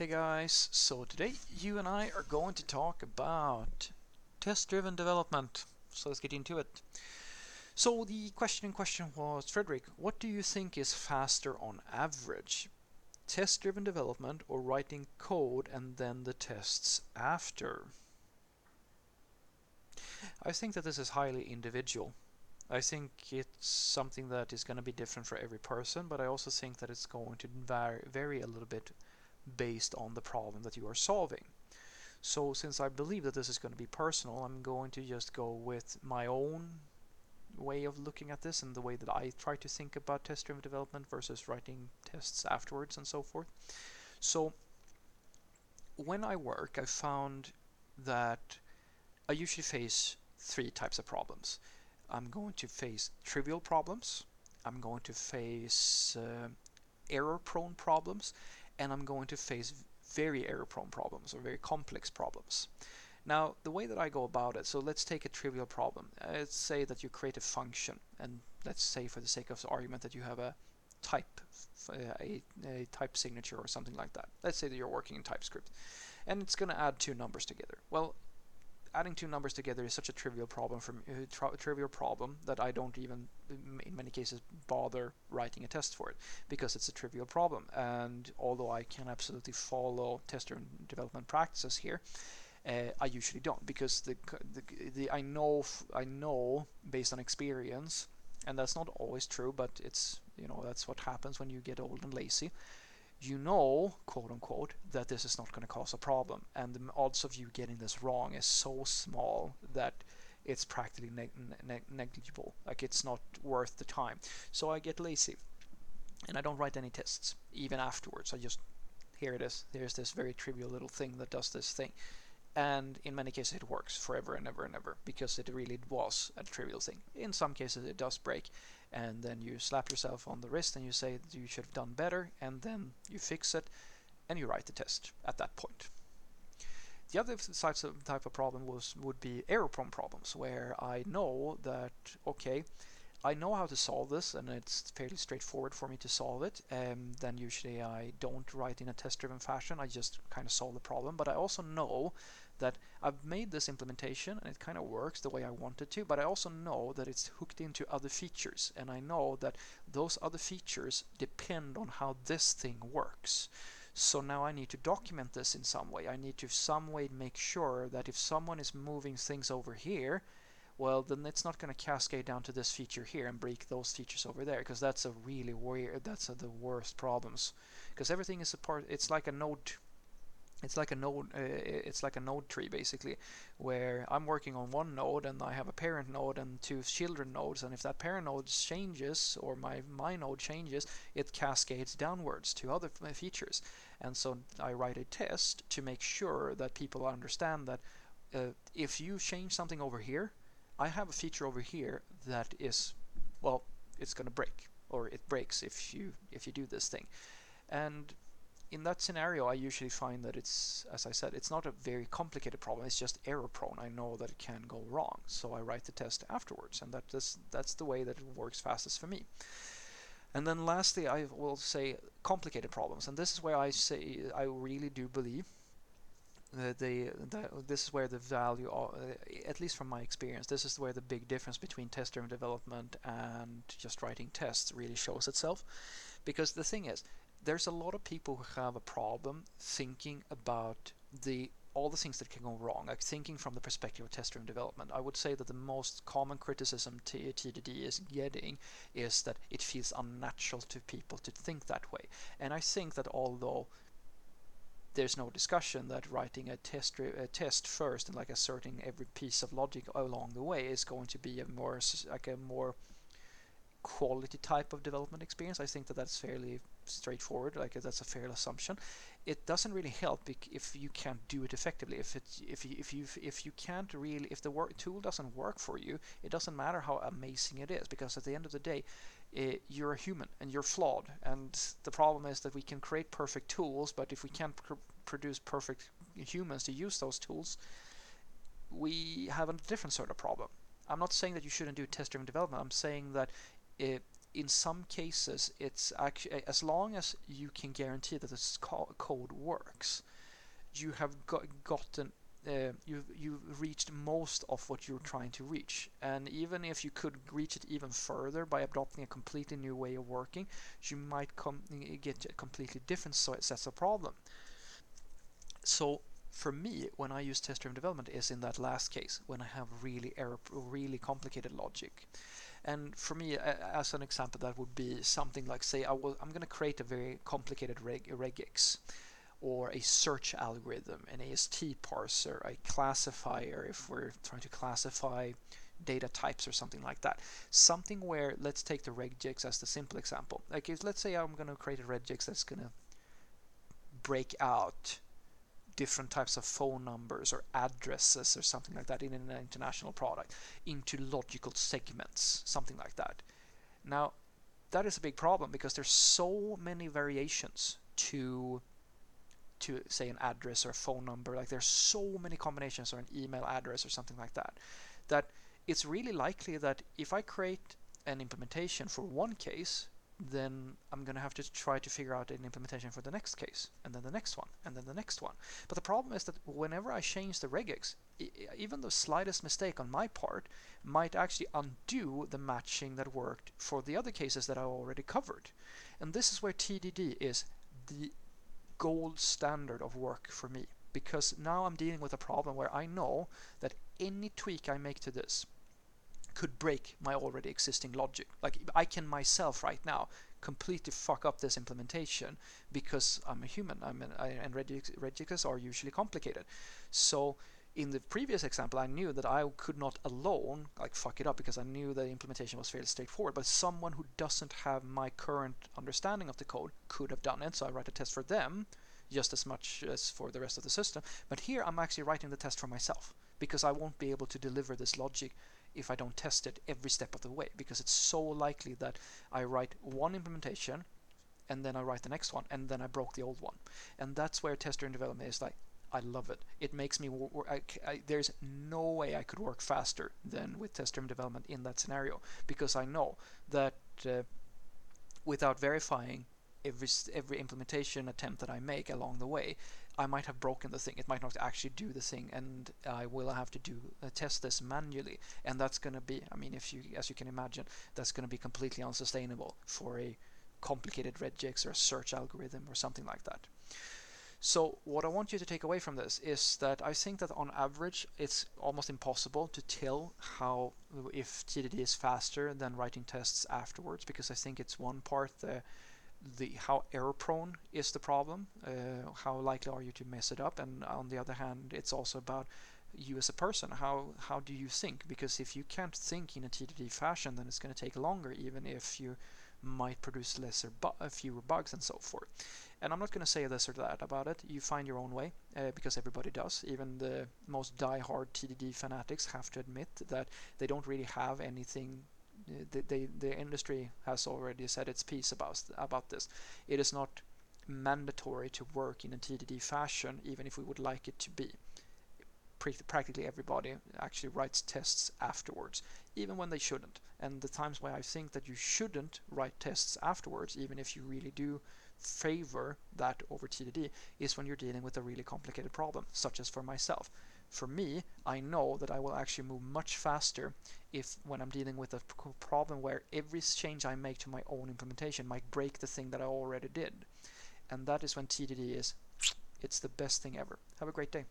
Hey guys, so today you and I are going to talk about test-driven development. So let's get into it. So the question in question was, Frederick, what do you think is faster on average? Test-driven development or writing code and then the tests after? I think that this is highly individual. I think it's something that is going to be different for every person, but I also think that it's going to vary, vary a little bit based on the problem that you are solving. So since I believe that this is going to be personal, I'm going to just go with my own way of looking at this and the way that I try to think about test-driven development versus writing tests afterwards and so forth. So when I work, I found that I usually face three types of problems. I'm going to face trivial problems, I'm going to face uh, error-prone problems, and I'm going to face very error-prone problems or very complex problems. Now, the way that I go about it, so let's take a trivial problem. Uh, let's say that you create a function, and let's say for the sake of the argument that you have a type, uh, a, a type signature or something like that. Let's say that you're working in TypeScript, and it's going to add two numbers together. Well, adding two numbers together is such a trivial problem uh, tri trivial problem that I don't even in many cases bother writing a test for it because it's a trivial problem. And although I can absolutely follow test-driven development practices here uh, I usually don't because the, the, the I know I know based on experience and that's not always true but it's you know that's what happens when you get old and lazy you know, quote unquote, that this is not going to cause a problem. And the odds of you getting this wrong is so small that it's practically negligible. Like it's not worth the time. So I get lazy and I don't write any tests even afterwards. I just, here it is. Here's this very trivial little thing that does this thing. And in many cases it works forever and ever and ever because it really was a trivial thing. In some cases it does break and then you slap yourself on the wrist and you say you should have done better and then you fix it and you write the test at that point. The other type of problem was would be error-prone problems where I know that okay I know how to solve this and it's fairly straightforward for me to solve it. and then usually I don't write in a test-driven fashion. I just kind of solve the problem. But I also know that I've made this implementation and it kind of works the way I want it to. But I also know that it's hooked into other features. And I know that those other features depend on how this thing works. So now I need to document this in some way. I need to some way make sure that if someone is moving things over here, well then it's not going to cascade down to this feature here and break those features over there because that's a really weird that's a, the worst problems because everything is a part it's like a node it's like a node uh, it's like a node tree basically where I'm working on one node and I have a parent node and two children nodes and if that parent node changes or my my node changes it cascades downwards to other features and so I write a test to make sure that people understand that uh, if you change something over here I have a feature over here that is, well, it's going to break, or it breaks if you if you do this thing. And in that scenario, I usually find that it's, as I said, it's not a very complicated problem. It's just error prone. I know that it can go wrong, so I write the test afterwards, and that is, that's the way that it works fastest for me. And then lastly, I will say complicated problems, and this is where I say I really do believe that the, the, this is where the value, uh, at least from my experience, this is where the big difference between test-driven development and just writing tests really shows itself. Because the thing is, there's a lot of people who have a problem thinking about the all the things that can go wrong, like thinking from the perspective of test-driven development. I would say that the most common criticism TDD is getting is that it feels unnatural to people to think that way. And I think that although there's no discussion that writing a test a test first and like asserting every piece of logic along the way is going to be a more like a more quality type of development experience. I think that that's fairly straightforward. Like that's a fair assumption. It doesn't really help if you can't do it effectively. If it if you if you if you can't really if the work tool doesn't work for you, it doesn't matter how amazing it is because at the end of the day, it, eh, you're a human and you're flawed. And the problem is that we can create perfect tools, but if we can't pr produce perfect humans to use those tools, we have a different sort of problem. I'm not saying that you shouldn't do test-driven development. I'm saying that it, in some cases, it's actually as long as you can guarantee that this code works, you have got, gotten uh, you've you've reached most of what you're trying to reach. And even if you could reach it even further by adopting a completely new way of working, you might come get a completely different sets of problem. So for me, when I use test-driven development, is in that last case when I have really error, really complicated logic. And for me, as an example, that would be something like, say, I will, I'm going to create a very complicated reg, regex or a search algorithm, an AST parser, a classifier if we're trying to classify data types or something like that. Something where, let's take the regex as the simple example. Like, let's say I'm going to create a regex that's going to break out different types of phone numbers or addresses or something like that in an international product into logical segments, something like that. Now, that is a big problem because there's so many variations to to say an address or a phone number like there's so many combinations or an email address or something like that that it's really likely that if I create an implementation for one case then I'm going to have to try to figure out an implementation for the next case, and then the next one, and then the next one. But the problem is that whenever I change the regex, even the slightest mistake on my part might actually undo the matching that worked for the other cases that I already covered. And this is where TDD is the gold standard of work for me because now I'm dealing with a problem where I know that any tweak I make to this could break my already existing logic. Like I can myself right now completely fuck up this implementation because I'm a human. I'm an, I, and regexes are usually complicated. So in the previous example, I knew that I could not alone like fuck it up because I knew the implementation was fairly straightforward. But someone who doesn't have my current understanding of the code could have done it. So I write a test for them just as much as for the rest of the system. But here I'm actually writing the test for myself because I won't be able to deliver this logic if I don't test it every step of the way because it's so likely that I write one implementation and then I write the next one and then I broke the old one. And that's where test-driven development is like I love it. It makes me. I, I, there's no way I could work faster than with test-driven development in that scenario because I know that uh, without verifying every every implementation attempt that I make along the way, I might have broken the thing. It might not actually do the thing, and I will have to do uh, test this manually. And that's going to be. I mean, if you, as you can imagine, that's going to be completely unsustainable for a complicated regex or a search algorithm or something like that. So what I want you to take away from this is that I think that on average it's almost impossible to tell how if TDD is faster than writing tests afterwards because I think it's one part the the how error prone is the problem uh, how likely are you to mess it up and on the other hand it's also about you as a person how how do you think because if you can't think in a TDD fashion then it's going to take longer even if you might produce lesser bu fewer bugs and so forth and I'm not going to say this or that about it. You find your own way uh, because everybody does. Even the most die-hard TDD fanatics have to admit that they don't really have anything. They, they, the industry has already said its piece about about this. It is not mandatory to work in a TDD fashion, even if we would like it to be. Practically everybody actually writes tests afterwards, even when they shouldn't. And the times where I think that you shouldn't write tests afterwards, even if you really do favor that over TDD is when you're dealing with a really complicated problem, such as for myself. For me, I know that I will actually move much faster if when I'm dealing with a problem where every change I make to my own implementation might break the thing that I already did. And that is when TDD is, it's the best thing ever. Have a great day.